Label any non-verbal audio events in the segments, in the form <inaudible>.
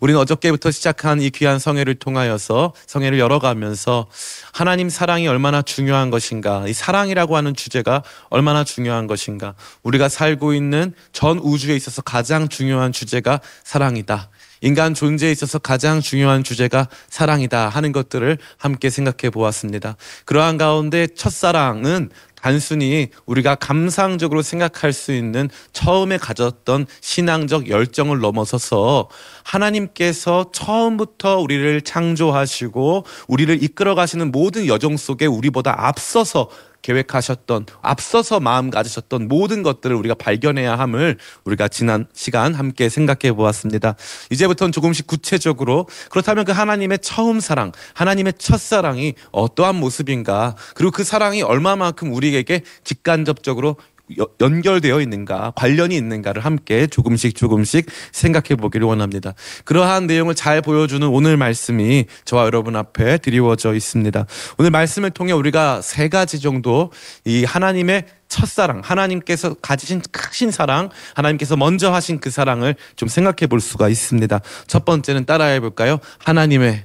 우리는 어저께부터 시작한 이 귀한 성회를 통하여서 성회를 열어가면서 하나님 사랑이 얼마나 중요한 것인가, 이 사랑이라고 하는 주제가 얼마나 중요한 것인가, 우리가 살고 있는 전 우주에 있어서 가장 중요한 주제가 사랑이다. 인간 존재에 있어서 가장 중요한 주제가 사랑이다 하는 것들을 함께 생각해 보았습니다. 그러한 가운데 첫사랑은 단순히 우리가 감상적으로 생각할 수 있는 처음에 가졌던 신앙적 열정을 넘어서서 하나님께서 처음부터 우리를 창조하시고 우리를 이끌어 가시는 모든 여정 속에 우리보다 앞서서 계획하셨던 앞서서 마음 가지셨던 모든 것들을 우리가 발견해야 함을 우리가 지난 시간 함께 생각해 보았습니다. 이제부터는 조금씩 구체적으로 그렇다면 그 하나님의 처음 사랑, 하나님의 첫사랑이 어떠한 모습인가, 그리고 그 사랑이 얼마만큼 우리에게 직간접적으로 여- 연결되어 있는가, 관련이 있는가를 함께 조금씩 조금씩 생각해 보기를 원합니다. 그러한 내용을 잘 보여주는 오늘 말씀이 저와 여러분 앞에 드리워져 있습니다. 오늘 말씀을 통해 우리가 세 가지 정도 이 하나님의 첫사랑, 하나님께서 가지신 크신 사랑, 하나님께서 먼저 하신 그 사랑을 좀 생각해 볼 수가 있습니다. 첫 번째는 따라해 볼까요? 하나님의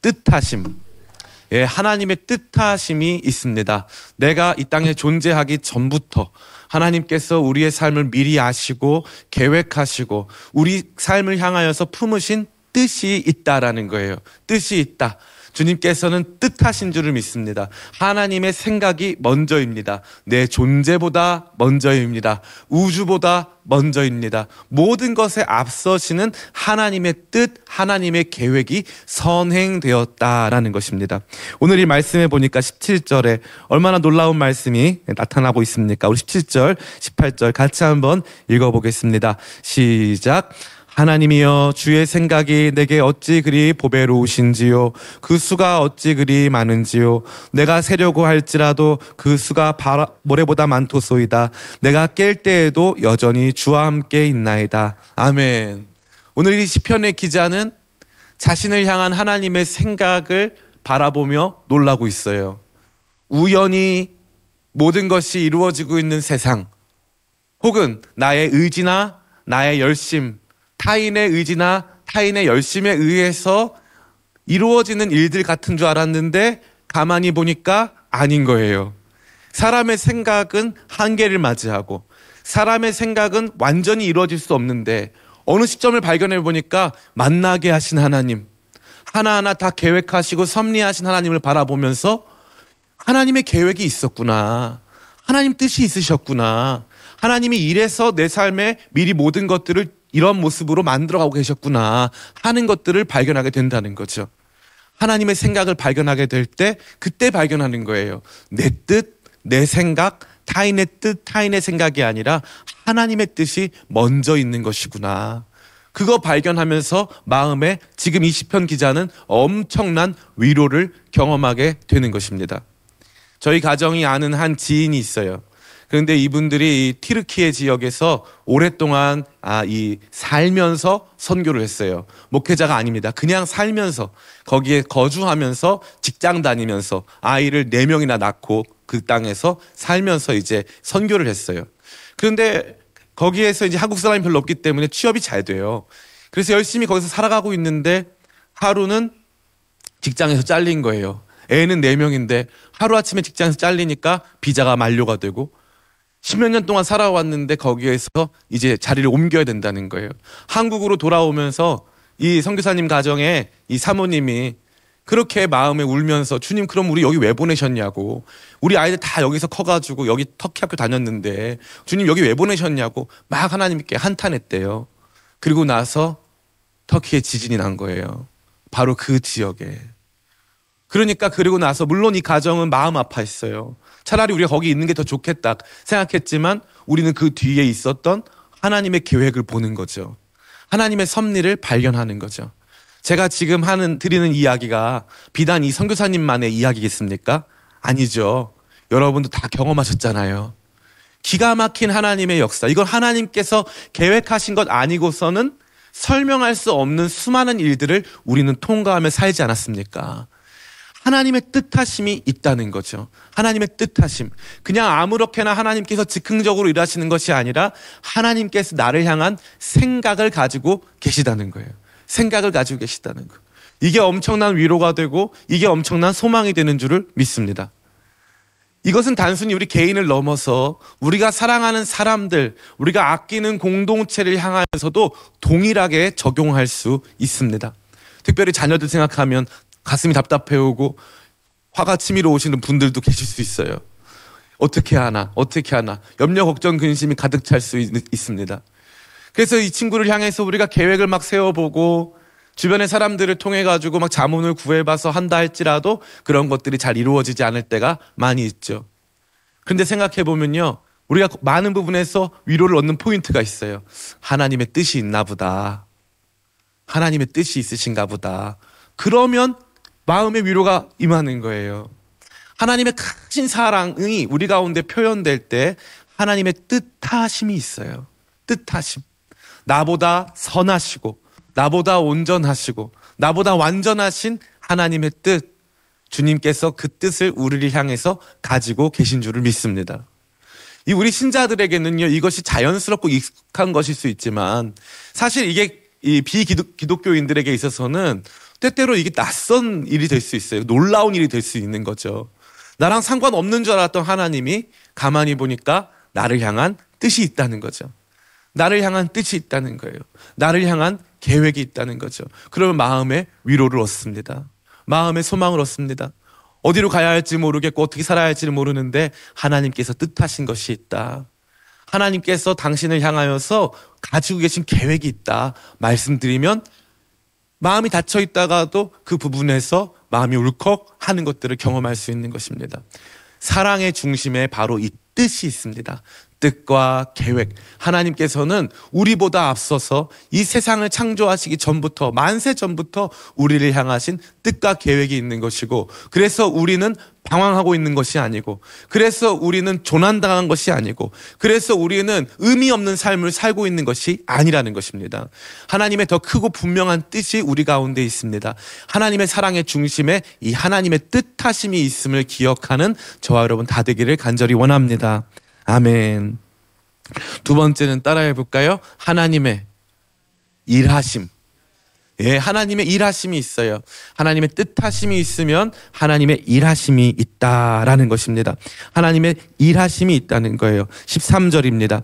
뜻하심. 예, 하나님의 뜻하심이 있습니다. 내가 이 땅에 존재하기 전부터 하나님께서 우리의 삶을 미리 아시고 계획하시고 우리 삶을 향하여서 품으신 뜻이 있다라는 거예요. 뜻이 있다. 주님께서는 뜻하신 줄을 믿습니다. 하나님의 생각이 먼저입니다. 내 존재보다 먼저입니다. 우주보다 먼저입니다. 모든 것에 앞서시는 하나님의 뜻, 하나님의 계획이 선행되었다라는 것입니다. 오늘 이 말씀에 보니까 17절에 얼마나 놀라운 말씀이 나타나고 있습니까? 우리 17절, 18절 같이 한번 읽어보겠습니다. 시작. 하나님이여 주의 생각이 내게 어찌 그리 보배로우신지요? 그 수가 어찌 그리 많은지요? 내가 세려고 할지라도 그 수가 바라, 모래보다 많도소이다. 내가 깰 때에도 여전히 주와 함께 있나이다. 아멘. 오늘 이 시편의 기자는 자신을 향한 하나님의 생각을 바라보며 놀라고 있어요. 우연히 모든 것이 이루어지고 있는 세상 혹은 나의 의지나 나의 열심 타인의 의지나 타인의 열심에 의해서 이루어지는 일들 같은 줄 알았는데 가만히 보니까 아닌 거예요. 사람의 생각은 한계를 맞이하고 사람의 생각은 완전히 이루어질 수 없는데 어느 시점을 발견해 보니까 만나게 하신 하나님 하나하나 다 계획하시고 섭리하신 하나님을 바라보면서 하나님의 계획이 있었구나. 하나님 뜻이 있으셨구나. 하나님이 이래서 내 삶에 미리 모든 것들을 이런 모습으로 만들어가고 계셨구나 하는 것들을 발견하게 된다는 거죠. 하나님의 생각을 발견하게 될 때 그때 발견하는 거예요. 내 뜻, 내 생각, 타인의 뜻, 타인의 생각이 아니라 하나님의 뜻이 먼저 있는 것이구나. 그거 발견하면서 마음에 지금 이 시편 기자는 엄청난 위로를 경험하게 되는 것입니다. 저희 가정이 아는 한 지인이 있어요. 그런데 이분들이 이 티르키예 지역에서 오랫동안 아, 이 살면서 선교를 했어요. 목회자가 아닙니다. 그냥 살면서 거기에 거주하면서 직장 다니면서 아이를 네 명이나 낳고 그 땅에서 살면서 이제 선교를 했어요. 그런데 거기에서 이제 한국 사람이 별로 없기 때문에 취업이 잘 돼요. 그래서 열심히 거기서 살아가고 있는데 하루는 직장에서 잘린 거예요. 애는 네명인데 하루아침에 직장에서 잘리니까 비자가 만료가 되고 십몇 년 동안 살아왔는데 거기에서 이제 자리를 옮겨야 된다는 거예요. 한국으로 돌아오면서 이 선교사님 가정에 이 사모님이 그렇게 마음에 울면서 주님 그럼 우리 여기 왜 보내셨냐고 우리 아이들 다 여기서 커가지고 여기 터키 학교 다녔는데 주님 여기 왜 보내셨냐고 막 하나님께 한탄했대요. 그리고 나서 터키에 지진이 난 거예요. 바로 그 지역에. 그러니까 그리고 나서 물론 이 가정은 마음 아파했어요. 차라리 우리가 거기 있는 게 더 좋겠다 생각했지만 우리는 그 뒤에 있었던 하나님의 계획을 보는 거죠. 하나님의 섭리를 발견하는 거죠. 제가 지금 하는 드리는 이야기가 비단 이 선교사님만의 이야기겠습니까? 아니죠. 여러분도 다 경험하셨잖아요. 기가 막힌 하나님의 역사. 이건 하나님께서 계획하신 것 아니고서는 설명할 수 없는 수많은 일들을 우리는 통과하며 살지 않았습니까? 하나님의 뜻하심이 있다는 거죠. 하나님의 뜻하심. 그냥 아무렇게나 하나님께서 즉흥적으로 일하시는 것이 아니라 하나님께서 나를 향한 생각을 가지고 계시다는 거예요. 생각을 가지고 계시다는 거. 이게 엄청난 위로가 되고 이게 엄청난 소망이 되는 줄을 믿습니다. 이것은 단순히 우리 개인을 넘어서 우리가 사랑하는 사람들, 우리가 아끼는 공동체를 향하여서도 동일하게 적용할 수 있습니다. 특별히 자녀들 생각하면 가슴이 답답해오고 화가 치밀어 오시는 분들도 계실 수 있어요. 어떻게 하나, 어떻게 하나, 염려, 걱정, 근심이 가득 찰 수 있습니다. 그래서 이 친구를 향해서 우리가 계획을 막 세워보고 주변의 사람들을 통해 가지고 막 자문을 구해봐서 한다 할지라도 그런 것들이 잘 이루어지지 않을 때가 많이 있죠. 그런데 생각해 보면요. 우리가 많은 부분에서 위로를 얻는 포인트가 있어요. 하나님의 뜻이 있나 보다. 하나님의 뜻이 있으신가 보다. 그러면 마음의 위로가 임하는 거예요. 하나님의 크신 사랑이 우리 가운데 표현될 때 하나님의 뜻하심이 있어요. 뜻하심. 나보다 선하시고 나보다 온전하시고 나보다 완전하신 하나님의 뜻 주님께서 그 뜻을 우리를 향해서 가지고 계신 줄을 믿습니다. 이 우리 신자들에게는요 이것이 자연스럽고 익숙한 것일 수 있지만 사실 이게 이 비기독교인들에게 있어서는 때때로 이게 낯선 일이 될 수 있어요. 놀라운 일이 될 수 있는 거죠. 나랑 상관없는 줄 알았던 하나님이 가만히 보니까 나를 향한 뜻이 있다는 거죠. 나를 향한 뜻이 있다는 거예요. 나를 향한 계획이 있다는 거죠. 그러면 마음의 위로를 얻습니다. 마음의 소망을 얻습니다. 어디로 가야 할지 모르겠고 어떻게 살아야 할지 를 모르는데 하나님께서 뜻하신 것이 있다. 하나님께서 당신을 향하여서 가지고 계신 계획이 있다. 말씀드리면 마음이 닫혀 있다가도 그 부분에서 마음이 울컥 하는 것들을 경험할 수 있는 것입니다. 사랑의 중심에 바로 이 뜻이 있습니다. 뜻과 계획. 하나님께서는 우리보다 앞서서 이 세상을 창조하시기 전부터, 만세 전부터 우리를 향하신 뜻과 계획이 있는 것이고, 그래서 우리는 방황하고 있는 것이 아니고, 그래서 우리는 조난당한 것이 아니고, 그래서 우리는 의미 없는 삶을 살고 있는 것이 아니라는 것입니다. 하나님의 더 크고 분명한 뜻이 우리 가운데 있습니다. 하나님의 사랑의 중심에 이 하나님의 뜻하심이 있음을 기억하는 저와 여러분 다 되기를 간절히 원합니다. 아멘. 두 번째는 따라해 볼까요? 하나님의 일하심. 예, 하나님의 일하심이 있어요. 하나님의 뜻하심이 있으면 하나님의 일하심이 있다라는 것입니다. 하나님의 일하심이 있다는 거예요. 13절입니다.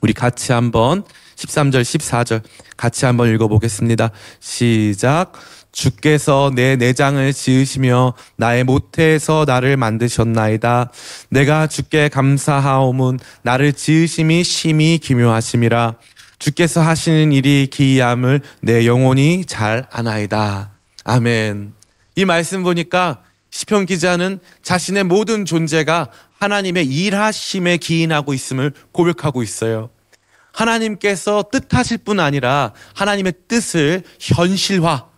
우리 같이 한번 13절, 14절 같이 한번 읽어보겠습니다. 시작. 주께서 내 내장을 지으시며 나의 모태에서 나를 만드셨나이다. 내가 주께 감사하오문 나를 지으심이 심히 기묘하심이라. 주께서 하시는 일이 기이함을 내 영혼이 잘 아나이다. 아멘. 이 말씀 보니까 시편 기자는 자신의 모든 존재가 하나님의 일하심에 기인하고 있음을 고백하고 있어요. 하나님께서 뜻하실 뿐 아니라 하나님의 뜻을 현실화,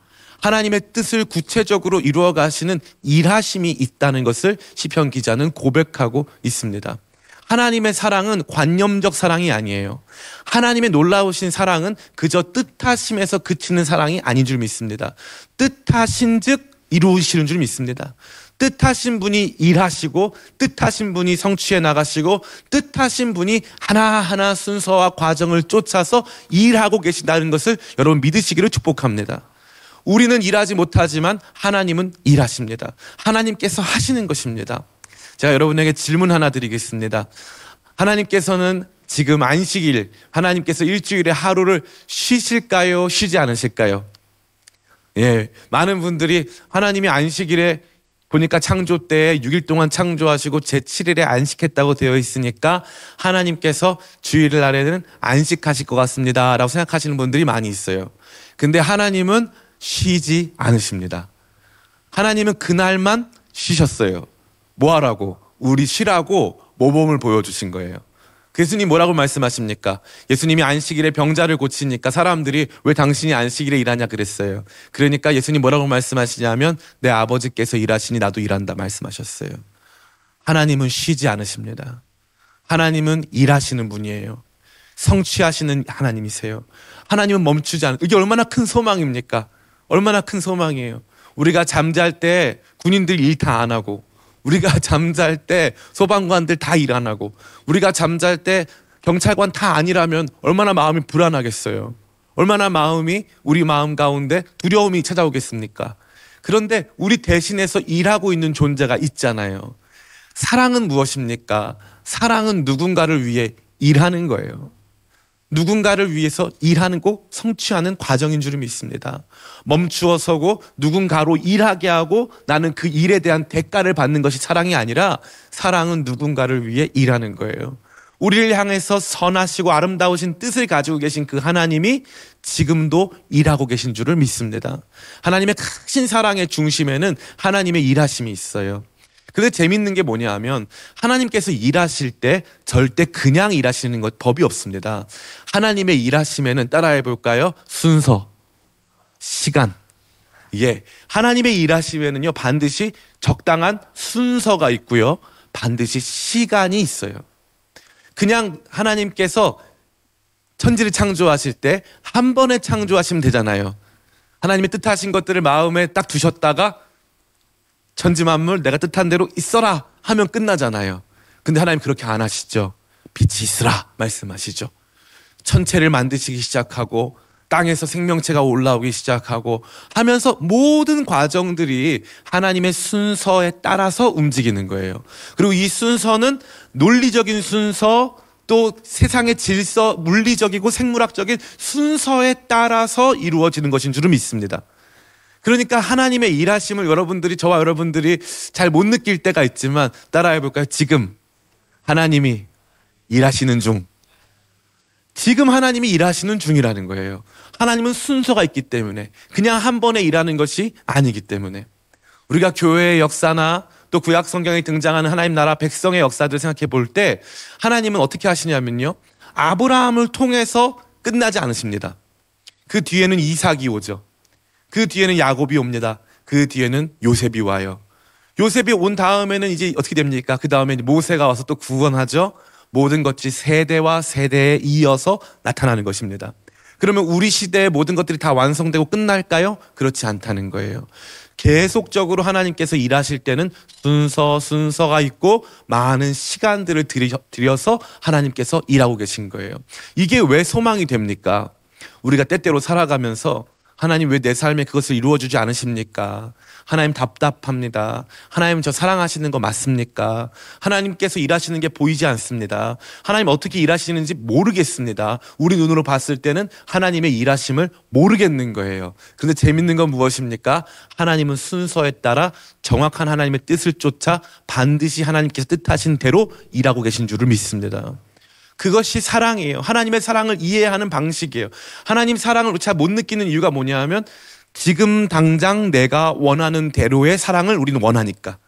하나님의 뜻을 구체적으로 이루어 가시는 일하심이 있다는 것을 시편 기자는 고백하고 있습니다. 하나님의 사랑은 관념적 사랑이 아니에요. 하나님의 놀라우신 사랑은 그저 뜻하심에서 그치는 사랑이 아닌 줄 믿습니다. 뜻하신 즉 이루시는 줄 믿습니다. 뜻하신 분이 일하시고 뜻하신 분이 성취해 나가시고 뜻하신 분이 하나하나 순서와 과정을 쫓아서 일하고 계신다는 것을 여러분 믿으시기를 축복합니다. 우리는 일하지 못하지만 하나님은 일하십니다. 하나님께서 하시는 것입니다. 제가 여러분에게 질문 하나 드리겠습니다. 하나님께서는 지금 안식일, 하나님께서 일주일에 하루를 쉬실까요? 쉬지 않으실까요? 예, 많은 분들이 하나님이 안식일에 보니까 창조 때 6일 동안 창조하시고 제7일에 안식했다고 되어 있으니까 하나님께서 주일 날에는 안식하실 것 같습니다. 라고 생각하시는 분들이 많이 있어요. 근데 하나님은 쉬지 않으십니다. 하나님은 그날만 쉬셨어요. 뭐 하라고? 우리 쉬라고 모범을 보여주신 거예요. 예수님 뭐라고 말씀하십니까? 예수님이 안식일에 병자를 고치니까 사람들이 왜 당신이 안식일에 일하냐 그랬어요. 그러니까 예수님 뭐라고 말씀하시냐면 내 아버지께서 일하시니 나도 일한다 말씀하셨어요. 하나님은 쉬지 않으십니다. 하나님은 일하시는 분이에요. 성취하시는 하나님이세요. 하나님은 멈추지 않, 이게 얼마나 큰 소망입니까? 얼마나 큰 소망이에요. 우리가 잠잘 때 군인들 일 다 안 하고, 우리가 <laughs> 잠잘 때 소방관들 다 일 안 하고, 우리가 잠잘 때 경찰관 다 아니라면 얼마나 마음이 불안하겠어요. 얼마나 마음이 우리 마음 가운데 두려움이 찾아오겠습니까? 그런데 우리 대신해서 일하고 있는 존재가 있잖아요. 사랑은 무엇입니까? 사랑은 누군가를 위해 일하는 거예요. 누군가를 위해서 일하는 꼭 성취하는 과정인 줄 믿습니다. 멈추어 서고 누군가로 일하게 하고 나는 그 일에 대한 대가를 받는 것이 사랑이 아니라 사랑은 누군가를 위해 일하는 거예요. 우리를 향해서 선하시고 아름다우신 뜻을 가지고 계신 그 하나님이 지금도 일하고 계신 줄을 믿습니다. 하나님의 크신 사랑의 중심에는 하나님의 일하심이 있어요. 근데 재밌는 게 뭐냐 하면 하나님께서 일하실 때 절대 그냥 일하시는 것 법이 없습니다. 하나님의 일하심에는 따라해 볼까요? 순서, 시간. 예. 하나님의 일하심에는요, 반드시 적당한 순서가 있고요. 반드시 시간이 있어요. 그냥 하나님께서 천지를 창조하실 때 한 번에 창조하시면 되잖아요. 하나님의 뜻하신 것들을 마음에 딱 두셨다가 천지 만물 내가 뜻한 대로 있어라 하면 끝나잖아요. 근데 하나님 그렇게 안 하시죠. 빛이 있으라 말씀하시죠. 천체를 만드시기 시작하고 땅에서 생명체가 올라오기 시작하고 하면서 모든 과정들이 하나님의 순서에 따라서 움직이는 거예요. 그리고 이 순서는 논리적인 순서 또 세상의 질서, 물리적이고 생물학적인 순서에 따라서 이루어지는 것인 줄은 믿습니다. 그러니까 하나님의 일하심을 여러분들이 저와 여러분들이 잘 못 느낄 때가 있지만 따라해 볼까요? 지금 하나님이 일하시는 중. 지금 하나님이 일하시는 중이라는 거예요. 하나님은 순서가 있기 때문에 그냥 한 번에 일하는 것이 아니기 때문에 우리가 교회의 역사나 또 구약 성경에 등장하는 하나님 나라 백성의 역사들 생각해 볼 때 하나님은 어떻게 하시냐면요. 아브라함을 통해서 끝나지 않으십니다. 그 뒤에는 이삭이 오죠. 그 뒤에는 야곱이 옵니다. 그 뒤에는 요셉이 와요. 요셉이 온 다음에는 이제 어떻게 됩니까? 그 다음에 모세가 와서 또 구원하죠. 모든 것이 세대와 세대에 이어서 나타나는 것입니다. 그러면 우리 시대의 모든 것들이 다 완성되고 끝날까요? 그렇지 않다는 거예요. 계속적으로 하나님께서 일하실 때는 순서 순서가 있고 많은 시간들을 들여서 하나님께서 일하고 계신 거예요. 이게 왜 소망이 됩니까? 우리가 때때로 살아가면서 하나님 왜 내 삶에 그것을 이루어주지 않으십니까? 하나님 답답합니다. 하나님 저 사랑하시는 거 맞습니까? 하나님께서 일하시는 게 보이지 않습니다. 하나님 어떻게 일하시는지 모르겠습니다. 우리 눈으로 봤을 때는 하나님의 일하심을 모르겠는 거예요. 근데 재밌는 건 무엇입니까? 하나님은 순서에 따라 정확한 하나님의 뜻을 쫓아 반드시 하나님께서 뜻하신 대로 일하고 계신 줄을 믿습니다. 그것이 사랑이에요. 하나님의 사랑을 이해하는 방식이에요. 하나님 사랑을 잘 못 느끼는 이유가 뭐냐 하면 지금 당장 내가 원하는 대로의 사랑을 우리는 원하니까.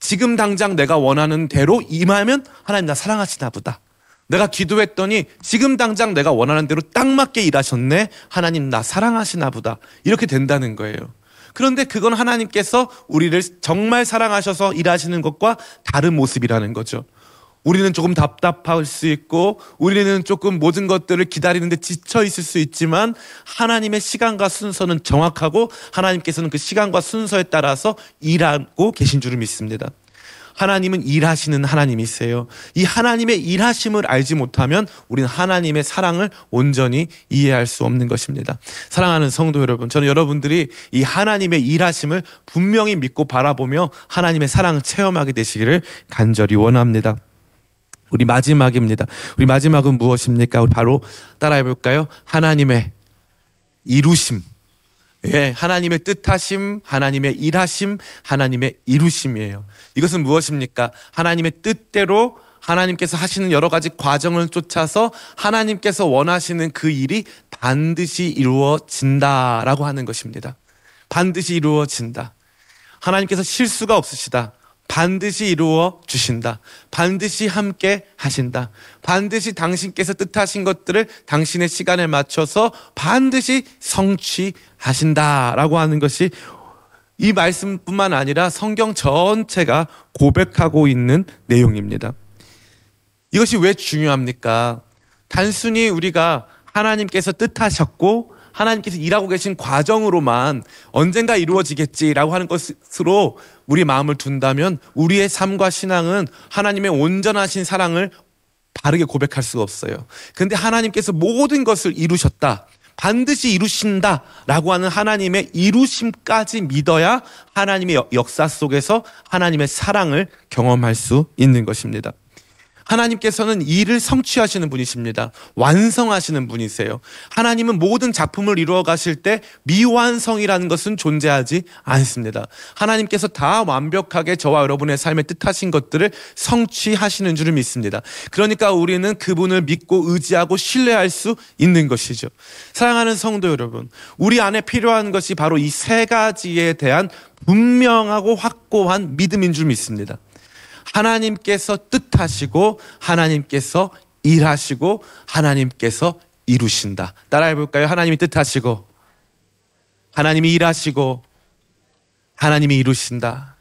지금 당장 내가 원하는 대로 임하면 하나님 나 사랑하시나 보다. 내가 기도했더니 지금 당장 내가 원하는 대로 딱 맞게 일하셨네. 하나님 나 사랑하시나 보다. 이렇게 된다는 거예요. 그런데 그건 하나님께서 우리를 정말 사랑하셔서 일하시는 것과 다른 모습이라는 거죠. 우리는 조금 답답할 수 있고 우리는 조금 모든 것들을 기다리는데 지쳐 있을 수 있지만 하나님의 시간과 순서는 정확하고 하나님께서는 그 시간과 순서에 따라서 일하고 계신 줄을 믿습니다. 하나님은 일하시는 하나님이세요. 이 하나님의 일하심을 알지 못하면 우리는 하나님의 사랑을 온전히 이해할 수 없는 것입니다. 사랑하는 성도 여러분, 저는 여러분들이 이 하나님의 일하심을 분명히 믿고 바라보며 하나님의 사랑을 체험하게 되시기를 간절히 원합니다. 우리 마지막입니다. 우리 마지막은 무엇입니까? 바로 따라해 볼까요? 하나님의 이루심. 예, 하나님의 뜻하심, 하나님의 일하심, 하나님의 이루심이에요. 이것은 무엇입니까? 하나님의 뜻대로 하나님께서 하시는 여러 가지 과정을 쫓아서 하나님께서 원하시는 그 일이 반드시 이루어진다라고 하는 것입니다. 반드시 이루어진다. 하나님께서 실수가 없으시다. 반드시 이루어 주신다. 반드시 함께 하신다. 반드시 당신께서 뜻하신 것들을 당신의 시간에 맞춰서 반드시 성취하신다 라고 하는 것이 이 말씀뿐만 아니라 성경 전체가 고백하고 있는 내용입니다. 이것이 왜 중요합니까? 단순히 우리가 하나님께서 뜻하셨고 하나님께서 일하고 계신 과정으로만 언젠가 이루어지겠지라고 하는 것으로 우리 마음을 둔다면 우리의 삶과 신앙은 하나님의 온전하신 사랑을 바르게 고백할 수가 없어요. 근데 하나님께서 모든 것을 이루셨다. 반드시 이루신다 라고 하는 하나님의 이루심까지 믿어야 하나님의 역- 역사 속에서 하나님의 사랑을 경험할 수 있는 것입니다. 하나님께서는 일을 성취하시는 분이십니다. 완성하시는 분이세요. 하나님은 모든 작품을 이루어 가실 때 미완성이라는 것은 존재하지 않습니다. 하나님께서 다 완벽하게 저와 여러분의 삶에 뜻하신 것들을 성취하시는 줄을 믿습니다. 그러니까 우리는 그분을 믿고 의지하고 신뢰할 수 있는 것이죠. 사랑하는 성도 여러분, 우리 안에 필요한 것이 바로 이 세 가지에 대한 분명하고 확고한 믿음인 줄 믿습니다. 하나님께서 뜻하시고 하나님께서 일하시고 하나님께서 이루신다. 따라해 볼까요? 하나님이 뜻하시고 하나님이 일하시고 하나님이 이루신다.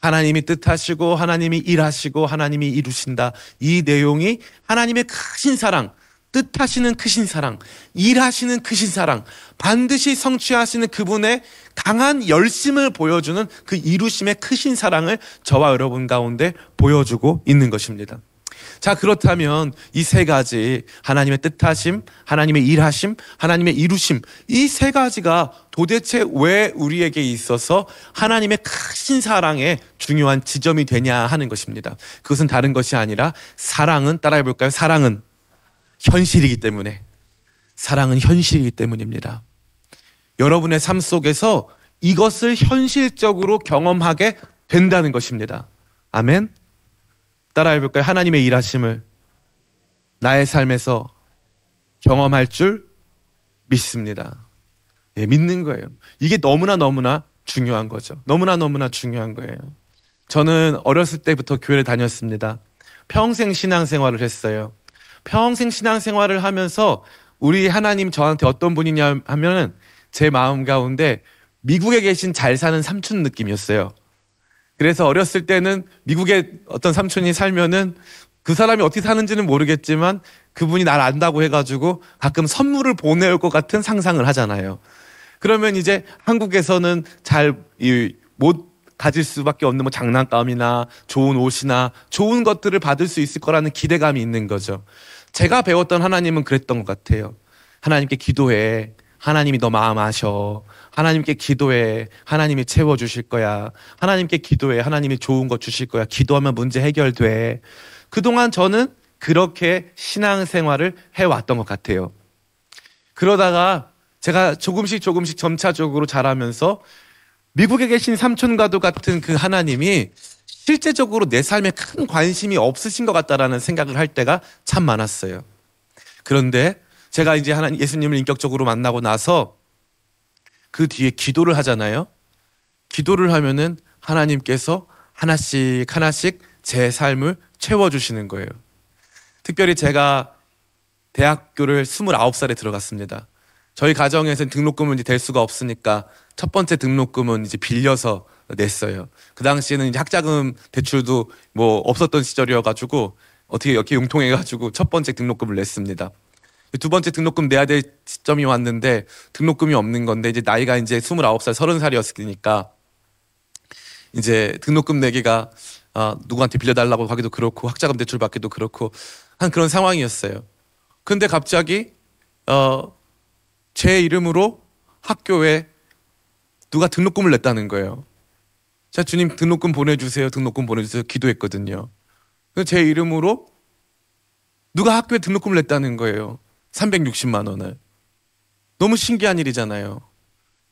하나님이 뜻하시고 하나님이 일하시고 하나님이 이루신다. 이 내용이 하나님의 크신 사랑, 뜻하시는 크신 사랑, 일하시는 크신 사랑, 반드시 성취하시는 그분의 강한 열심을 보여주는 그 이루심의 크신 사랑을 저와 여러분 가운데 보여주고 있는 것입니다. 자, 그렇다면 이 세 가지 하나님의 뜻하심, 하나님의 일하심, 하나님의 이루심 이 세 가지가 도대체 왜 우리에게 있어서 하나님의 크신 사랑의 중요한 지점이 되냐 하는 것입니다. 그것은 다른 것이 아니라 사랑은 따라해 볼까요? 사랑은 현실이기 때문에 사랑은 현실이기 때문입니다. 여러분의 삶 속에서 이것을 현실적으로 경험하게 된다는 것입니다. 아멘. 따라해 볼까요? 하나님의 일하심을 나의 삶에서 경험할 줄 믿습니다. 예, 믿는 거예요. 이게 너무나 너무나 중요한 거죠. 너무나 너무나 중요한 거예요. 저는 어렸을 때부터 교회를 다녔습니다. 평생 신앙생활을 했어요. 평생 신앙생활을 하면서 우리 하나님 저한테 어떤 분이냐 하면은 제 마음 가운데 미국에 계신 잘 사는 삼촌 느낌이었어요. 그래서 어렸을 때는 미국에 어떤 삼촌이 살면은 그 사람이 어떻게 사는지는 모르겠지만 그분이 날 안다고 해가지고 가끔 선물을 보내올 것 같은 상상을 하잖아요. 그러면 이제 한국에서는 잘못 가질 수밖에 없는 뭐 장난감이나 좋은 옷이나 좋은 것들을 받을 수 있을 거라는 기대감이 있는 거죠. 제가 배웠던 하나님은 그랬던 것 같아요. 하나님께 기도해. 하나님이 너 마음 아셔. 하나님께 기도해. 하나님이 채워주실 거야. 하나님께 기도해. 하나님이 좋은 거 주실 거야. 기도하면 문제 해결돼. 그동안 저는 그렇게 신앙생활을 해왔던 것 같아요. 그러다가 제가 조금씩 조금씩 점차적으로 자라면서 미국에 계신 삼촌과도 같은 그 하나님이 실제적으로 내 삶에 큰 관심이 없으신 것 같다라는 생각을 할 때가 참 많았어요. 그런데 제가 이제 하나님 예수님을 인격적으로 만나고 나서 그 뒤에 기도를 하잖아요. 기도를 하면은 하나님께서 하나씩 하나씩 제 삶을 채워 주시는 거예요. 특별히 제가 대학교를 29살에 들어갔습니다. 저희 가정에서는 등록금은 이제 될 수가 없으니까 첫 번째 등록금은 이제 빌려서 냈어요. 그 당시에는 이제 학자금 대출도 뭐 없었던 시절이어가지고 어떻게 이렇게 융통해가지고 첫 번째 등록금을 냈습니다. 두 번째 등록금 내야 될 시점이 왔는데 등록금이 없는 건데 이제 나이가 이제 29살, 30살이었으니까 이제 등록금 내기가 아, 누구한테 빌려달라고 하기도 그렇고 학자금 대출 받기도 그렇고 한 그런 상황이었어요. 근데 갑자기 어, 제 이름으로 학교에 누가 등록금을 냈다는 거예요. 자, 주님 등록금 보내주세요. 등록금 보내주세요. 기도했거든요. 제 이름으로 누가 학교에 등록금을 냈다는 거예요. 360만 원을. 너무 신기한 일이잖아요.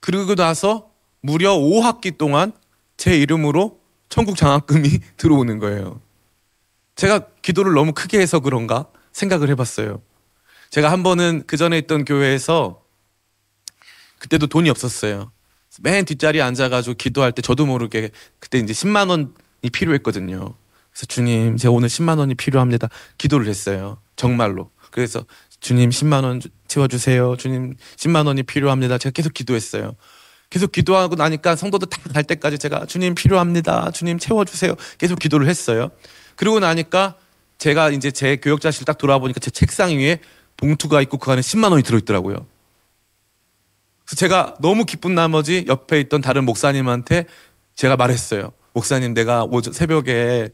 그리고 나서 무려 5학기 동안 제 이름으로 천국 장학금이 <laughs> 들어오는 거예요. 제가 기도를 너무 크게 해서 그런가 생각을 해봤어요. 제가 한 번은 그 전에 있던 교회에서 그때도 돈이 없었어요. 맨 뒷자리에 앉아가지고 기도할 때 저도 모르게 그때 이제 10만 원이 필요했거든요. 그래서 주님, 제가 오늘 10만 원이 필요합니다. 기도를 했어요. 정말로. 그래서 주님 10만 원 채워주세요. 주님 10만 원이 필요합니다. 제가 계속 기도했어요. 계속 기도하고 나니까 성도들 다 갈 때까지 제가 주님 필요합니다. 주님 채워주세요. 계속 기도를 했어요. 그러고 나니까 제가 이제 제 교역자실 딱 돌아보니까 제 책상 위에 봉투가 있고 그 안에 10만 원이 들어있더라고요. 그래서 제가 너무 기쁜 나머지 옆에 있던 다른 목사님한테 제가 말했어요. 목사님, 내가 새벽에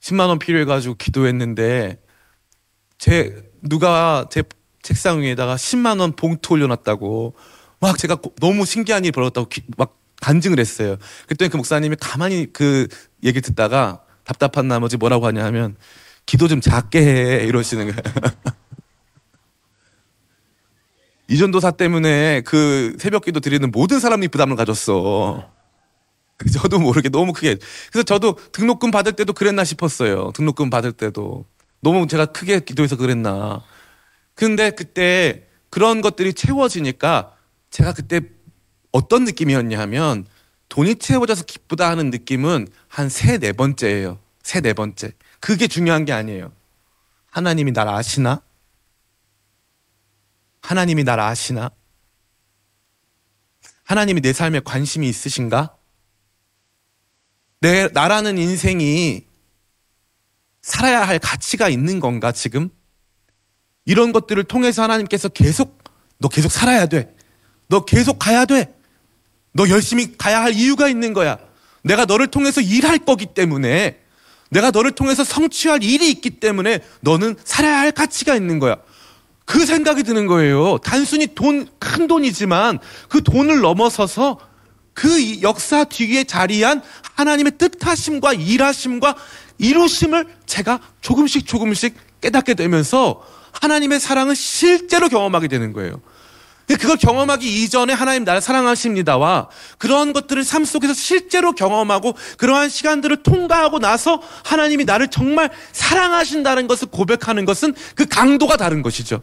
10만 원 필요해가지고 기도했는데 제 누가 제 책상 위에다가 10만 원 봉투 올려놨다고 막 제가 고- 너무 신기한 일이 벌어졌다고 기- 막 간증을 했어요. 그랬더니 그 목사님이 가만히 그 얘기를 듣다가 답답한 나머지 뭐라고 하냐 하면 기도 좀 작게 해 이러시는 거예요. <laughs> 이전도사 때문에 그 새벽 기도 드리는 모든 사람이 부담을 가졌어. <laughs> 저도 모르게 너무 크게. 그래서 저도 등록금 받을 때도 그랬나 싶었어요. 등록금 받을 때도. 너무 제가 크게 기도해서 그랬나. 근데 그때 그런 것들이 채워지니까 제가 그때 어떤 느낌이었냐 하면 돈이 채워져서 기쁘다 하는 느낌은 한 세 네 번째예요. 세 네 번째. 그게 중요한 게 아니에요. 하나님이 날 아시나? 하나님이 날 아시나? 하나님이 내 삶에 관심이 있으신가? 내 나라는 인생이 살아야 할 가치가 있는 건가 지금? 이런 것들을 통해서 하나님께서 계속 너 계속 살아야 돼. 너 계속 가야 돼. 너 열심히 가야 할 이유가 있는 거야. 내가 너를 통해서 일할 거기 때문에 내가 너를 통해서 성취할 일이 있기 때문에 너는 살아야 할 가치가 있는 거야. 그 생각이 드는 거예요. 단순히 돈, 큰 돈이지만 그 돈을 넘어서서 그 이- 역사 뒤에 자리한 하나님의 뜻하심과 일하심과 이루심을 제가 조금씩 조금씩 깨닫게 되면서 하나님의 사랑을 실제로 경험하게 되는 거예요. 그걸 경험하기 이전에 하나님 나를 사랑하십니다와 그런 것들을 삶 속에서 실제로 경험하고 그러한 시간들을 통과하고 나서 하나님이 나를 정말 사랑하신다는 것을 고백하는 것은 그 강도가 다른 것이죠.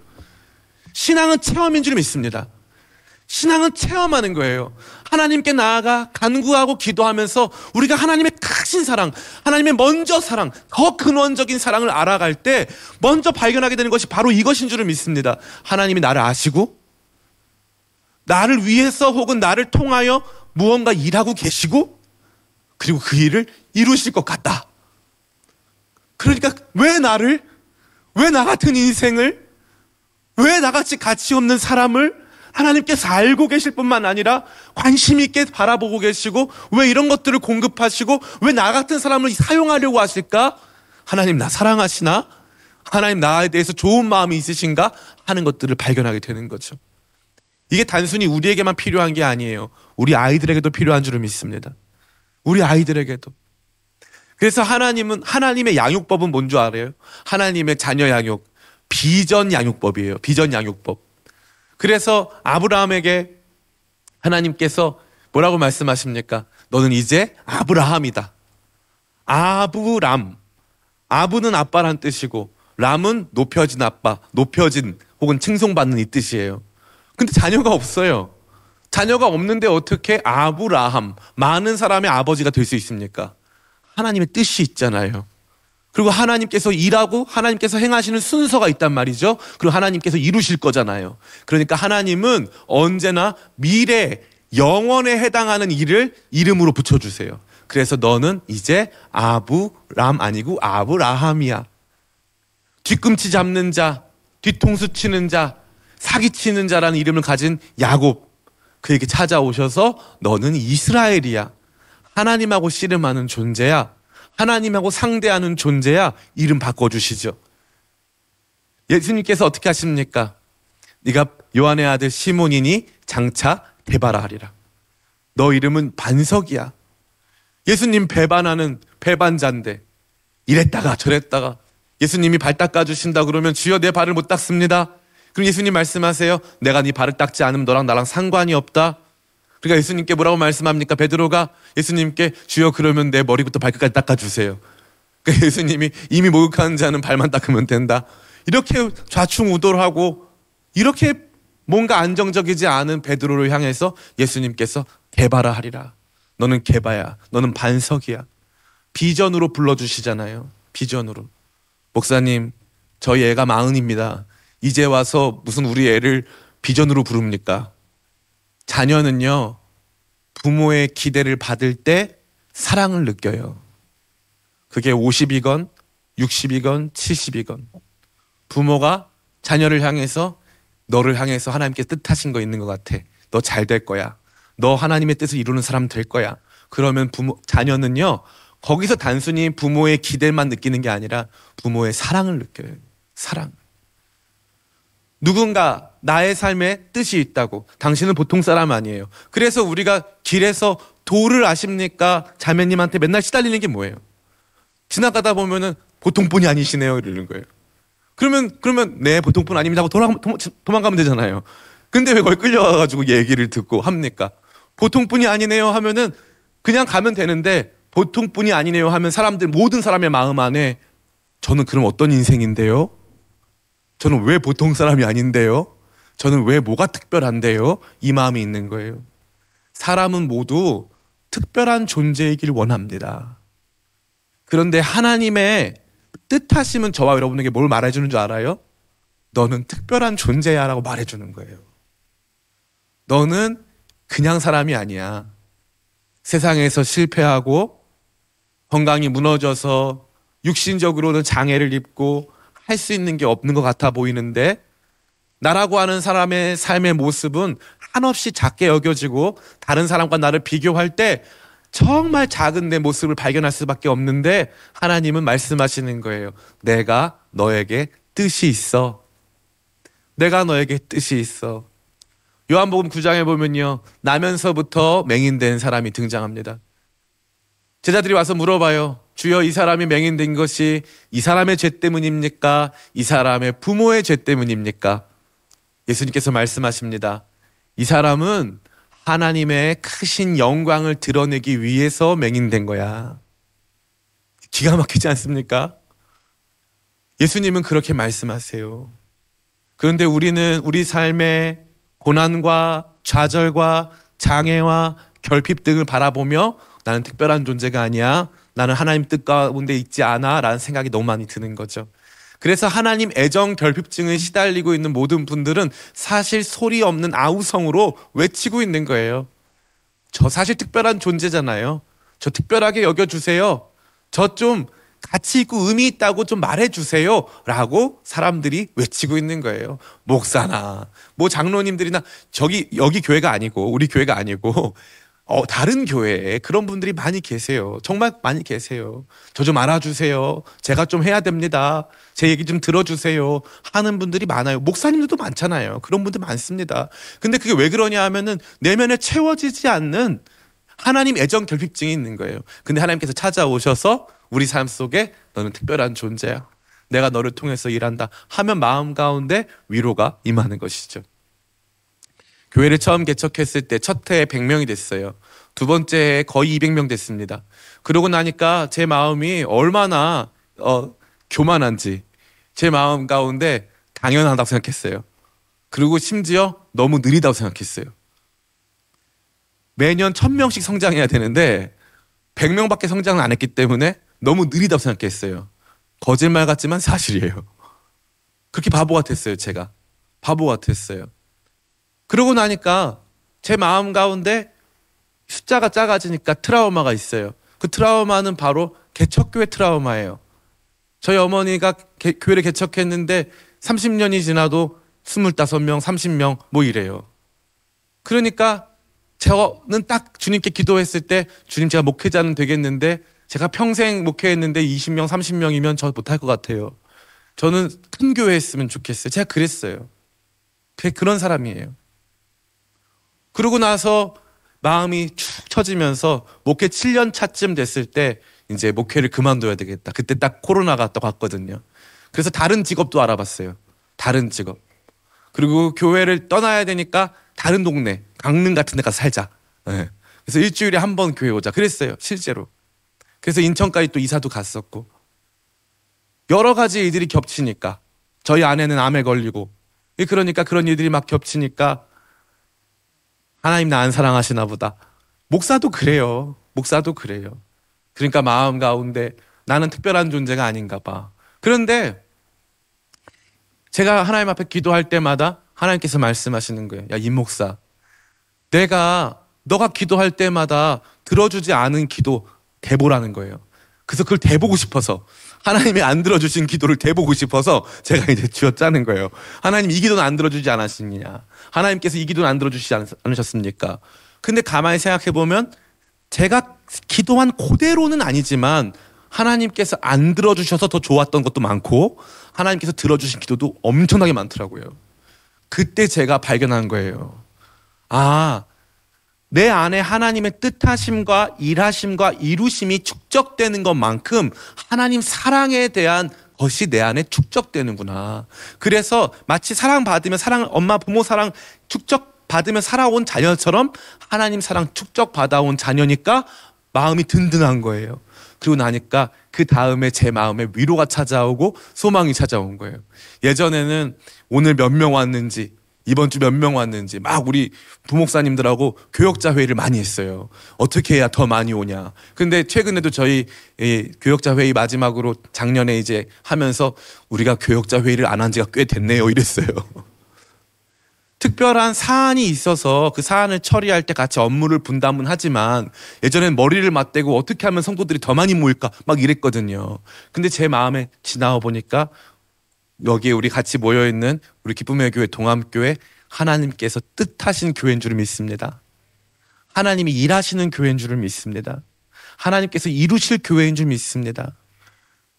신앙은 체험인 줄 믿습니다. 신앙은 체험하는 거예요. 하나님께 나아가 간구하고 기도하면서 우리가 하나님의 크신 사랑, 하나님의 먼저 사랑, 더 근원적인 사랑을 알아갈 때 먼저 발견하게 되는 것이 바로 이것인 줄을 믿습니다. 하나님이 나를 아시고 나를 위해서 혹은 나를 통하여 무언가 일하고 계시고 그리고 그 일을 이루실 것 같다. 그러니까 왜 나를 왜 나 같은 인생을 왜 나같이 가치 없는 사람을 하나님께서 알고 계실 뿐만 아니라 관심 있게 바라보고 계시고 왜 이런 것들을 공급하시고 왜 나 같은 사람을 사용하려고 하실까? 하나님 나 사랑하시나? 하나님 나에 대해서 좋은 마음이 있으신가? 하는 것들을 발견하게 되는 거죠. 이게 단순히 우리에게만 필요한 게 아니에요. 우리 아이들에게도 필요한 줄을 믿습니다. 우리 아이들에게도. 그래서 하나님은 하나님의 양육법은 뭔 줄 알아요? 하나님의 자녀 양육 비전 양육법이에요. 비전 양육법. 그래서 아브라함에게 하나님께서 뭐라고 말씀하십니까? 너는 이제 아브라함이다. 아브람. 아브는 아빠란 뜻이고 람은 높여진 아빠, 높여진 혹은 칭송받는 이 뜻이에요. 근데 자녀가 없어요. 자녀가 없는데 어떻게 아브라함, 많은 사람의 아버지가 될 수 있습니까? 하나님의 뜻이 있잖아요. 그리고 하나님께서 일하고 하나님께서 행하시는 순서가 있단 말이죠. 그리고 하나님께서 이루실 거잖아요. 그러니까 하나님은 언제나 미래, 영원에 해당하는 일을 이름으로 붙여주세요. 그래서 너는 이제 아브람 아니고 아브라함이야. 뒤꿈치 잡는 자, 뒤통수 치는 자, 사기치는 자라는 이름을 가진 야곱 그에게 찾아오셔서 너는 이스라엘이야. 하나님하고 씨름하는 존재야. 하나님하고 상대하는 존재야. 이름 바꿔주시죠. 예수님께서 어떻게 하십니까? 네가 요한의 아들 시몬이니 장차 대바라 하리라. 너 이름은 반석이야. 예수님 배반하는 배반자인데 이랬다가 저랬다가 예수님이 발 닦아 주신다 그러면 주여 내 발을 못 닦습니다. 그럼 예수님 말씀하세요. 내가 네 발을 닦지 않으면 너랑 나랑 상관이 없다. 그러니까 예수님께 뭐라고 말씀합니까? 베드로가 예수님께 주여 그러면 내 머리부터 발끝까지 닦아 주세요. 그러니까 예수님이 이미 목욕하는 자는 발만 닦으면 된다. 이렇게 좌충우돌하고 이렇게 뭔가 안정적이지 않은 베드로를 향해서 예수님께서 개바라 하리라. 너는 개바야. 너는 반석이야. 비전으로 불러주시잖아요. 비전으로. 목사님, 저희 애가 마흔입니다. 이제 와서 무슨 우리 애를 비전으로 부릅니까? 자녀는요, 부모의 기대를 받을 때 사랑을 느껴요. 그게 50이건, 60이건, 70이건. 부모가 자녀를 향해서 너를 향해서 하나님께 뜻하신 거 있는 것 같아. 너 잘 될 거야. 너 하나님의 뜻을 이루는 사람 될 거야. 그러면 부모, 자녀는요, 거기서 단순히 부모의 기대만 느끼는 게 아니라 부모의 사랑을 느껴요. 사랑. 누군가 나의 삶에 뜻이 있다고. 당신은 보통 사람 아니에요. 그래서 우리가 길에서 도를 아십니까? 자매님한테 맨날 시달리는 게 뭐예요? 지나가다 보면은 보통 분이 아니시네요. 이러는 거예요. 그러면, 그러면, 네, 보통 분 아닙니다 하고 돌아, 도, 도망가면 되잖아요. 근데 왜 거기 끌려와가지고 얘기를 듣고 합니까? 보통 분이 아니네요 하면은 그냥 가면 되는데 보통 분이 아니네요 하면 사람들, 모든 사람의 마음 안에 저는 그럼 어떤 인생인데요? 저는 왜 보통 사람이 아닌데요? 저는 왜 뭐가 특별한데요? 이 마음이 있는 거예요. 사람은 모두 특별한 존재이길 원합니다. 그런데 하나님의 뜻하심은 저와 여러분에게 뭘 말해주는 줄 알아요? 너는 특별한 존재야 라고 말해주는 거예요. 너는 그냥 사람이 아니야. 세상에서 실패하고 건강이 무너져서 육신적으로는 장애를 입고 할 수 있는 게 없는 것 같아 보이는데 나라고 하는 사람의 삶의 모습은 한없이 작게 여겨지고 다른 사람과 나를 비교할 때 정말 작은 내 모습을 발견할 수밖에 없는데 하나님은 말씀하시는 거예요. 내가 너에게 뜻이 있어. 내가 너에게 뜻이 있어. 요한복음 9장에 보면요. 나면서부터 맹인된 사람이 등장합니다. 제자들이 와서 물어봐요. 주여 이 사람이 맹인된 것이 이 사람의 죄 때문입니까? 이 사람의 부모의 죄 때문입니까? 예수님께서 말씀하십니다. 이 사람은 하나님의 크신 영광을 드러내기 위해서 맹인된 거야. 기가 막히지 않습니까? 예수님은 그렇게 말씀하세요. 그런데 우리는 우리 삶의 고난과 좌절과 장애와 결핍 등을 바라보며 나는 특별한 존재가 아니야. 나는 하나님 뜻 가운데 있지 않아. 라는 생각이 너무 많이 드는 거죠. 그래서 하나님 애정 결핍증을 시달리고 있는 모든 분들은 사실 소리 없는 아우성으로 외치고 있는 거예요. 저 사실 특별한 존재잖아요. 저 특별하게 여겨주세요. 저 좀 가치 있고 의미 있다고 좀 말해주세요. 라고 사람들이 외치고 있는 거예요. 목사나, 뭐 장로님들이나 저기, 여기 교회가 아니고, 우리 교회가 아니고, 어, 다른 교회에 그런 분들이 많이 계세요. 정말 많이 계세요. 저 좀 알아주세요. 제가 좀 해야 됩니다. 제 얘기 좀 들어주세요. 하는 분들이 많아요. 목사님들도 많잖아요. 그런 분들 많습니다. 근데 그게 왜 그러냐 하면은 내면에 채워지지 않는 하나님 애정 결핍증이 있는 거예요. 근데 하나님께서 찾아오셔서 우리 삶 속에 너는 특별한 존재야. 내가 너를 통해서 일한다. 하면 마음 가운데 위로가 임하는 것이죠. 교회를 처음 개척했을 때 첫 해에 100명이 됐어요. 두 번째 에 거의 200명 됐습니다. 그러고 나니까 제 마음이 얼마나 어, 교만한지 제 마음 가운데 당연하다고 생각했어요. 그리고 심지어 너무 느리다고 생각했어요. 매년 1000명씩 성장해야 되는데 100명밖에 성장을 안 했기 때문에 너무 느리다고 생각했어요. 거짓말 같지만 사실이에요. 그렇게 바보 같았어요, 제가. 바보 같았어요. 그러고 나니까 제 마음 가운데 숫자가 작아지니까 트라우마가 있어요. 그 트라우마는 바로 개척교회 트라우마예요. 저희 어머니가 개, 교회를 개척했는데 30년이 지나도 25명, 30명 뭐 이래요. 그러니까 저는 딱 주님께 기도했을 때 주님 제가 목회자는 되겠는데 제가 평생 목회했는데 20명, 30명이면 저 못할 것 같아요. 저는 큰 교회 했으면 좋겠어요. 제가 그랬어요. 그런 사람이에요. 그러고 나서 마음이 축 처지면서 목회 7년 차쯤 됐을 때 이제 목회를 그만둬야 되겠다. 그때 딱 코로나가 또 갔거든요. 그래서 다른 직업도 알아봤어요. 다른 직업. 그리고 교회를 떠나야 되니까 다른 동네, 강릉 같은 데 가서 살자. 네. 그래서 일주일에 한 번 교회 오자. 그랬어요. 실제로. 그래서 인천까지 또 이사도 갔었고. 여러 가지 일들이 겹치니까. 저희 아내는 암에 걸리고. 그러니까 그런 일들이 막 겹치니까 하나님 나 안 사랑하시나 보다. 목사도 그래요. 목사도 그래요. 그러니까 마음 가운데 나는 특별한 존재가 아닌가 봐. 그런데 제가 하나님 앞에 기도할 때마다 하나님께서 말씀하시는 거예요. 야, 임 목사. 내가 너가 기도할 때마다 들어주지 않은 기도 대보라는 거예요. 그래서 그걸 대보고 싶어서 하나님이 안 들어주신 기도를 대보고 싶어서 제가 이제 쥐어 짜는 거예요. 하나님 이 기도는 안 들어주지 않았습니냐. 하나님께서 이 기도는 안 들어주시지 않으셨습니까? 근데 가만히 생각해 보면 제가 기도한 그대로는 아니지만 하나님께서 안 들어주셔서 더 좋았던 것도 많고 하나님께서 들어주신 기도도 엄청나게 많더라고요. 그때 제가 발견한 거예요. 아, 내 안에 하나님의 뜻하심과 일하심과 이루심이 축적되는 것만큼 하나님 사랑에 대한 것이 내 안에 축적되는구나. 그래서 마치 사랑받으면 사랑, 엄마, 부모 사랑 축적 받으면 살아온 자녀처럼 하나님 사랑 축적 받아온 자녀니까 마음이 든든한 거예요. 그리고 나니까 그 다음에 제 마음에 위로가 찾아오고 소망이 찾아온 거예요. 예전에는 오늘 몇 명 왔는지 이번 주 몇 명 왔는지 막 우리 부목사님들하고 교역자 회의를 많이 했어요. 어떻게 해야 더 많이 오냐. 근데 최근에도 저희 이 교역자 회의 마지막으로 작년에 이제 하면서 우리가 교역자 회의를 안 한 지가 꽤 됐네요. 이랬어요. <laughs> 특별한 사안이 있어서 그 사안을 처리할 때 같이 업무를 분담은 하지만 예전엔 머리를 맞대고 어떻게 하면 성도들이 더 많이 모일까 막 이랬거든요. 근데 제 마음에 지나와 보니까 여기에 우리 같이 모여 있는 우리 기쁨의 교회 동암교회 하나님께서 뜻하신 교회인 줄 믿습니다. 하나님이 일하시는 교회인 줄 믿습니다. 하나님께서 이루실 교회인 줄 믿습니다.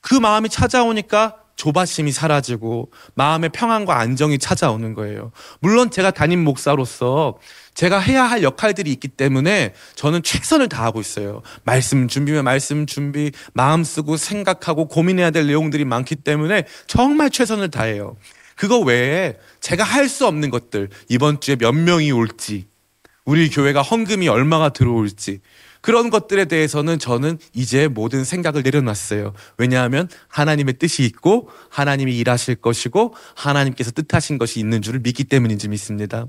그 마음이 찾아오니까 조바심이 사라지고 마음의 평안과 안정이 찾아오는 거예요. 물론 제가 담임 목사로서 제가 해야 할 역할들이 있기 때문에 저는 최선을 다하고 있어요. 말씀 준비면 말씀 준비, 마음 쓰고 생각하고 고민해야 될 내용들이 많기 때문에 정말 최선을 다해요. 그거 외에 제가 할 수 없는 것들, 이번 주에 몇 명이 올지, 우리 교회가 헌금이 얼마가 들어올지, 그런 것들에 대해서는 저는 이제 모든 생각을 내려놨어요. 왜냐하면 하나님의 뜻이 있고 하나님이 일하실 것이고 하나님께서 뜻하신 것이 있는 줄을 믿기 때문인지 믿습니다.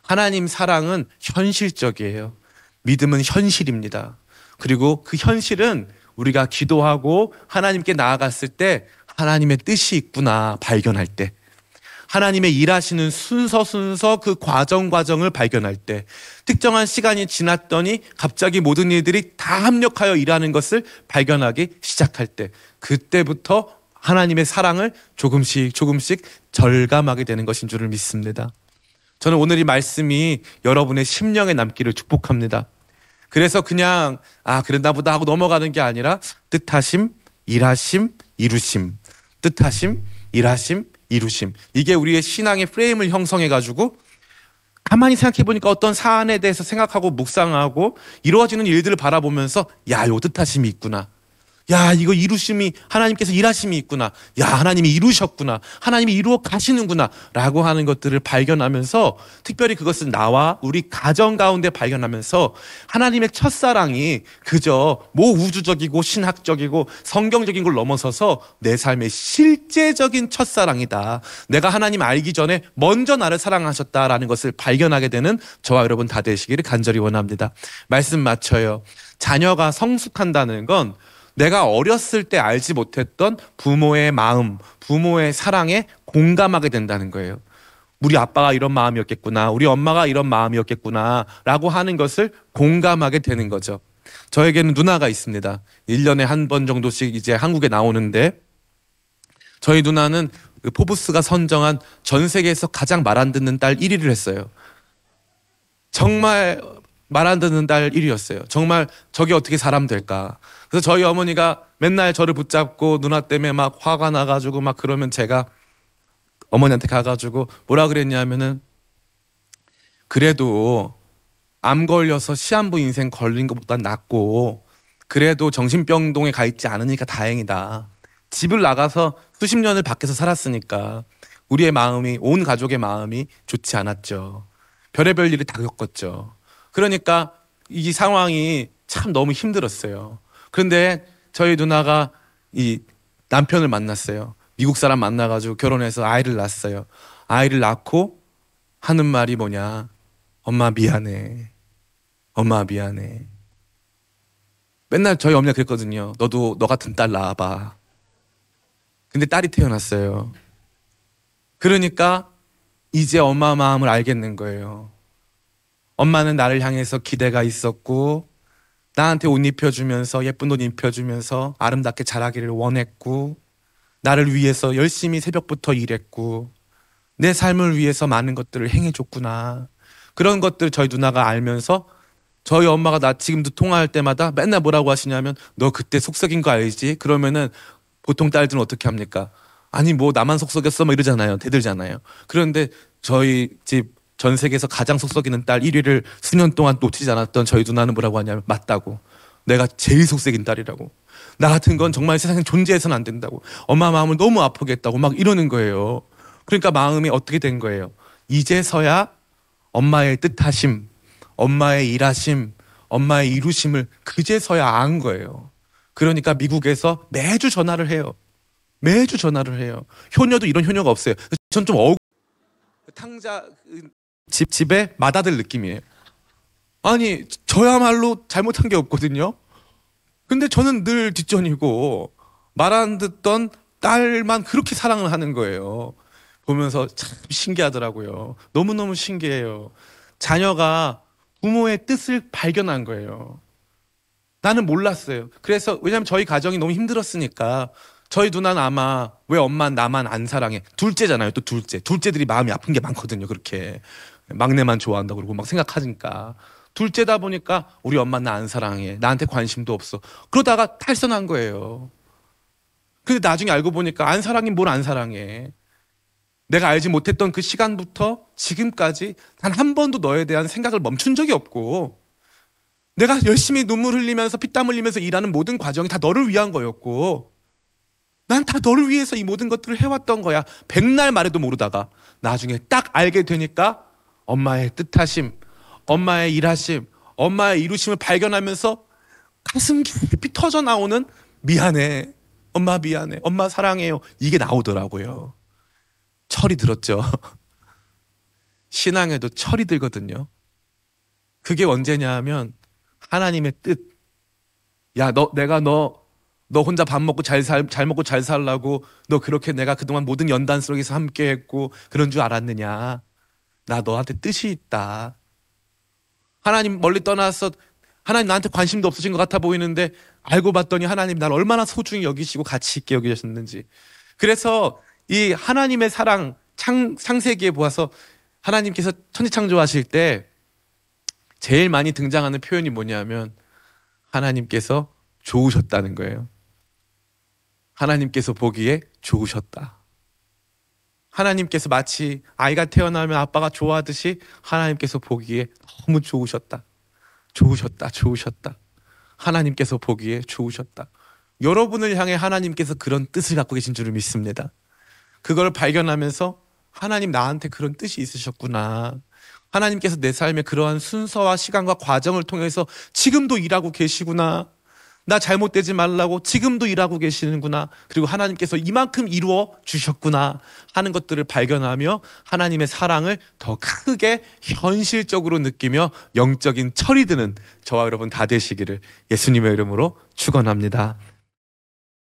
하나님 사랑은 현실적이에요. 믿음은 현실입니다. 그리고 그 현실은 우리가 기도하고 하나님께 나아갔을 때 하나님의 뜻이 있구나 발견할 때 하나님의 일하시는 순서 순서 그 과정 과정을 발견할 때 특정한 시간이 지났더니 갑자기 모든 일들이 다 합력하여 일하는 것을 발견하기 시작할 때 그때부터 하나님의 사랑을 조금씩 조금씩 절감하게 되는 것인 줄을 믿습니다. 저는 오늘 이 말씀이 여러분의 심령에 남기를 축복합니다. 그래서 그냥 아 그랬나 보다 하고 넘어가는 게 아니라 뜻하심, 일하심, 이루심. 뜻하심, 일하심, 이루심. 이게 우리의 신앙의 프레임을 형성해 가지고 가만히 생각해 보니까 어떤 사안에 대해서 생각하고 묵상하고 이루어지는 일들을 바라보면서 야, 요 뜻하심이 있구나. 야, 이거 이루심이 하나님께서 일하심이 있구나. 야, 하나님이 이루셨구나. 하나님이 이루어 가시는구나. 라고 하는 것들을 발견하면서 특별히 그것은 나와 우리 가정 가운데 발견하면서 하나님의 첫사랑이 그저 뭐 우주적이고 신학적이고 성경적인 걸 넘어서서 내 삶의 실제적인 첫사랑이다. 내가 하나님 알기 전에 먼저 나를 사랑하셨다라는 것을 발견하게 되는 저와 여러분 다 되시기를 간절히 원합니다. 말씀 맞춰요. 자녀가 성숙한다는 건 내가 어렸을 때 알지 못했던 부모의 마음, 부모의 사랑에 공감하게 된다는 거예요. 우리 아빠가 이런 마음이었겠구나, 우리 엄마가 이런 마음이었겠구나, 라고 하는 것을 공감하게 되는 거죠. 저에게는 누나가 있습니다. 1년에 한 번 정도씩 이제 한국에 나오는데, 저희 누나는 그 포브스가 선정한 전 세계에서 가장 말 안 듣는 딸 1위를 했어요. 정말 말 안 듣는 딸 1위였어요. 정말 저게 어떻게 사람 될까. 그래서 저희 어머니가 맨날 저를 붙잡고 누나 때문에 막 화가 나가지고 막 그러면 제가 어머니한테 가가지고 뭐라 그랬냐면은 그래도 암 걸려서 시한부 인생 걸린 것보다 낫고 그래도 정신병동에 가 있지 않으니까 다행이다. 집을 나가서 수십 년을 밖에서 살았으니까 우리의 마음이 온 가족의 마음이 좋지 않았죠. 별의별 일을 다 겪었죠. 그러니까 이 상황이 참 너무 힘들었어요. 그런데 저희 누나가 이 남편을 만났어요. 미국 사람 만나가지고 결혼해서 아이를 낳았어요. 아이를 낳고 하는 말이 뭐냐. 엄마 미안해. 엄마 미안해. 맨날 저희 어머니가 그랬거든요. 너도 너 같은 딸 낳아봐. 근데 딸이 태어났어요. 그러니까 이제 엄마 마음을 알겠는 거예요. 엄마는 나를 향해서 기대가 있었고, 나한테 옷 입혀주면서, 예쁜 옷 입혀주면서, 아름답게 자라기를 원했고, 나를 위해서 열심히 새벽부터 일했고, 내 삶을 위해서 많은 것들을 행해줬구나. 그런 것들 저희 누나가 알면서, 저희 엄마가 나 지금도 통화할 때마다 맨날 뭐라고 하시냐면, 너 그때 속썩인 거 알지? 그러면은 보통 딸들은 어떻게 합니까? 아니 뭐 나만 속썩였어 뭐 이러잖아요. 대들잖아요. 그런데 저희 집 전 세계에서 가장 속썩이는 딸 1위를 수년 동안 놓치지 않았던 저희 누나는 뭐라고 하냐면 맞다고. 내가 제일 속썩인 딸이라고. 나 같은 건 정말 세상에 존재해서는 안 된다고. 엄마 마음을 너무 아프게 했다고 막 이러는 거예요. 그러니까 마음이 어떻게 된 거예요? 이제서야 엄마의 뜻하심, 엄마의 일하심, 엄마의 이루심을 그제서야 안 거예요. 그러니까 미국에서 매주 전화를 해요. 매주 전화를 해요. 효녀도 이런 효녀가 없어요. 전 좀 어. 탕자 집 집에 맏아들 느낌이에요. 아니 저야말로 잘못한 게 없거든요. 근데 저는 늘 뒷전이고 말 안 듣던 딸만 그렇게 사랑을 하는 거예요. 보면서 참 신기하더라고요. 너무너무 신기해요. 자녀가 부모의 뜻을 발견한 거예요. 나는 몰랐어요. 그래서 왜냐면 저희 가정이 너무 힘들었으니까 저희 누나는 아마 왜 엄마 나만 안 사랑해? 둘째잖아요. 또 둘째. 둘째들이 마음이 아픈 게 많거든요. 그렇게 막내만 좋아한다고 그러고 막 생각하니까 둘째다 보니까 우리 엄마 나 안 사랑해. 나한테 관심도 없어. 그러다가 탈선한 거예요. 근데 나중에 알고 보니까 안 사랑해 뭘안 사랑해. 내가 알지 못했던 그 시간부터 지금까지 단 한 번도 너에 대한 생각을 멈춘 적이 없고 내가 열심히 눈물 흘리면서 피땀 흘리면서 일하는 모든 과정이 다 너를 위한 거였고 난 다 너를 위해서 이 모든 것들을 해왔던 거야. 백날 말해도 모르다가 나중에 딱 알게 되니까 엄마의 뜻하심, 엄마의 일하심, 엄마의 이루심을 발견하면서 가슴 깊이 터져 나오는 미안해. 엄마 미안해. 엄마 사랑해요. 이게 나오더라고요. 철이 들었죠. <laughs> 신앙에도 철이 들거든요. 그게 언제냐 하면 하나님의 뜻. 야, 너 내가 너너 혼자 밥 먹고 잘 살, 잘 먹고 잘 살라고 너 그렇게 내가 그동안 모든 연단 속에서 함께 했고 그런 줄 알았느냐? 나 너한테 뜻이 있다. 하나님 멀리 떠나서 하나님 나한테 관심도 없으신 것 같아 보이는데 알고 봤더니 하나님 날 얼마나 소중히 여기시고 가치 있게 여기셨는지. 그래서 이 하나님의 사랑 창, 창세기에 보아서 하나님께서 천지창조하실 때 제일 많이 등장하는 표현이 뭐냐면 하나님께서 좋으셨다는 거예요. 하나님께서 보기에 좋으셨다. 하나님께서 마치 아이가 태어나면 아빠가 좋아하듯이 하나님께서 보기에 너무 좋으셨다. 좋으셨다. 좋으셨다. 하나님께서 보기에 좋으셨다. 여러분을 향해 하나님께서 그런 뜻을 갖고 계신 줄을 믿습니다. 그걸 발견하면서 하나님 나한테 그런 뜻이 있으셨구나. 하나님께서 내 삶에 그러한 순서와 시간과 과정을 통해서 지금도 일하고 계시구나. 나 잘못되지 말라고 지금도 일하고 계시는구나. 그리고 하나님께서 이만큼 이루어 주셨구나 하는 것들을 발견하며 하나님의 사랑을 더 크게 현실적으로 느끼며 영적인 철이 드는 저와 여러분 다 되시기를 예수님의 이름으로 축원합니다.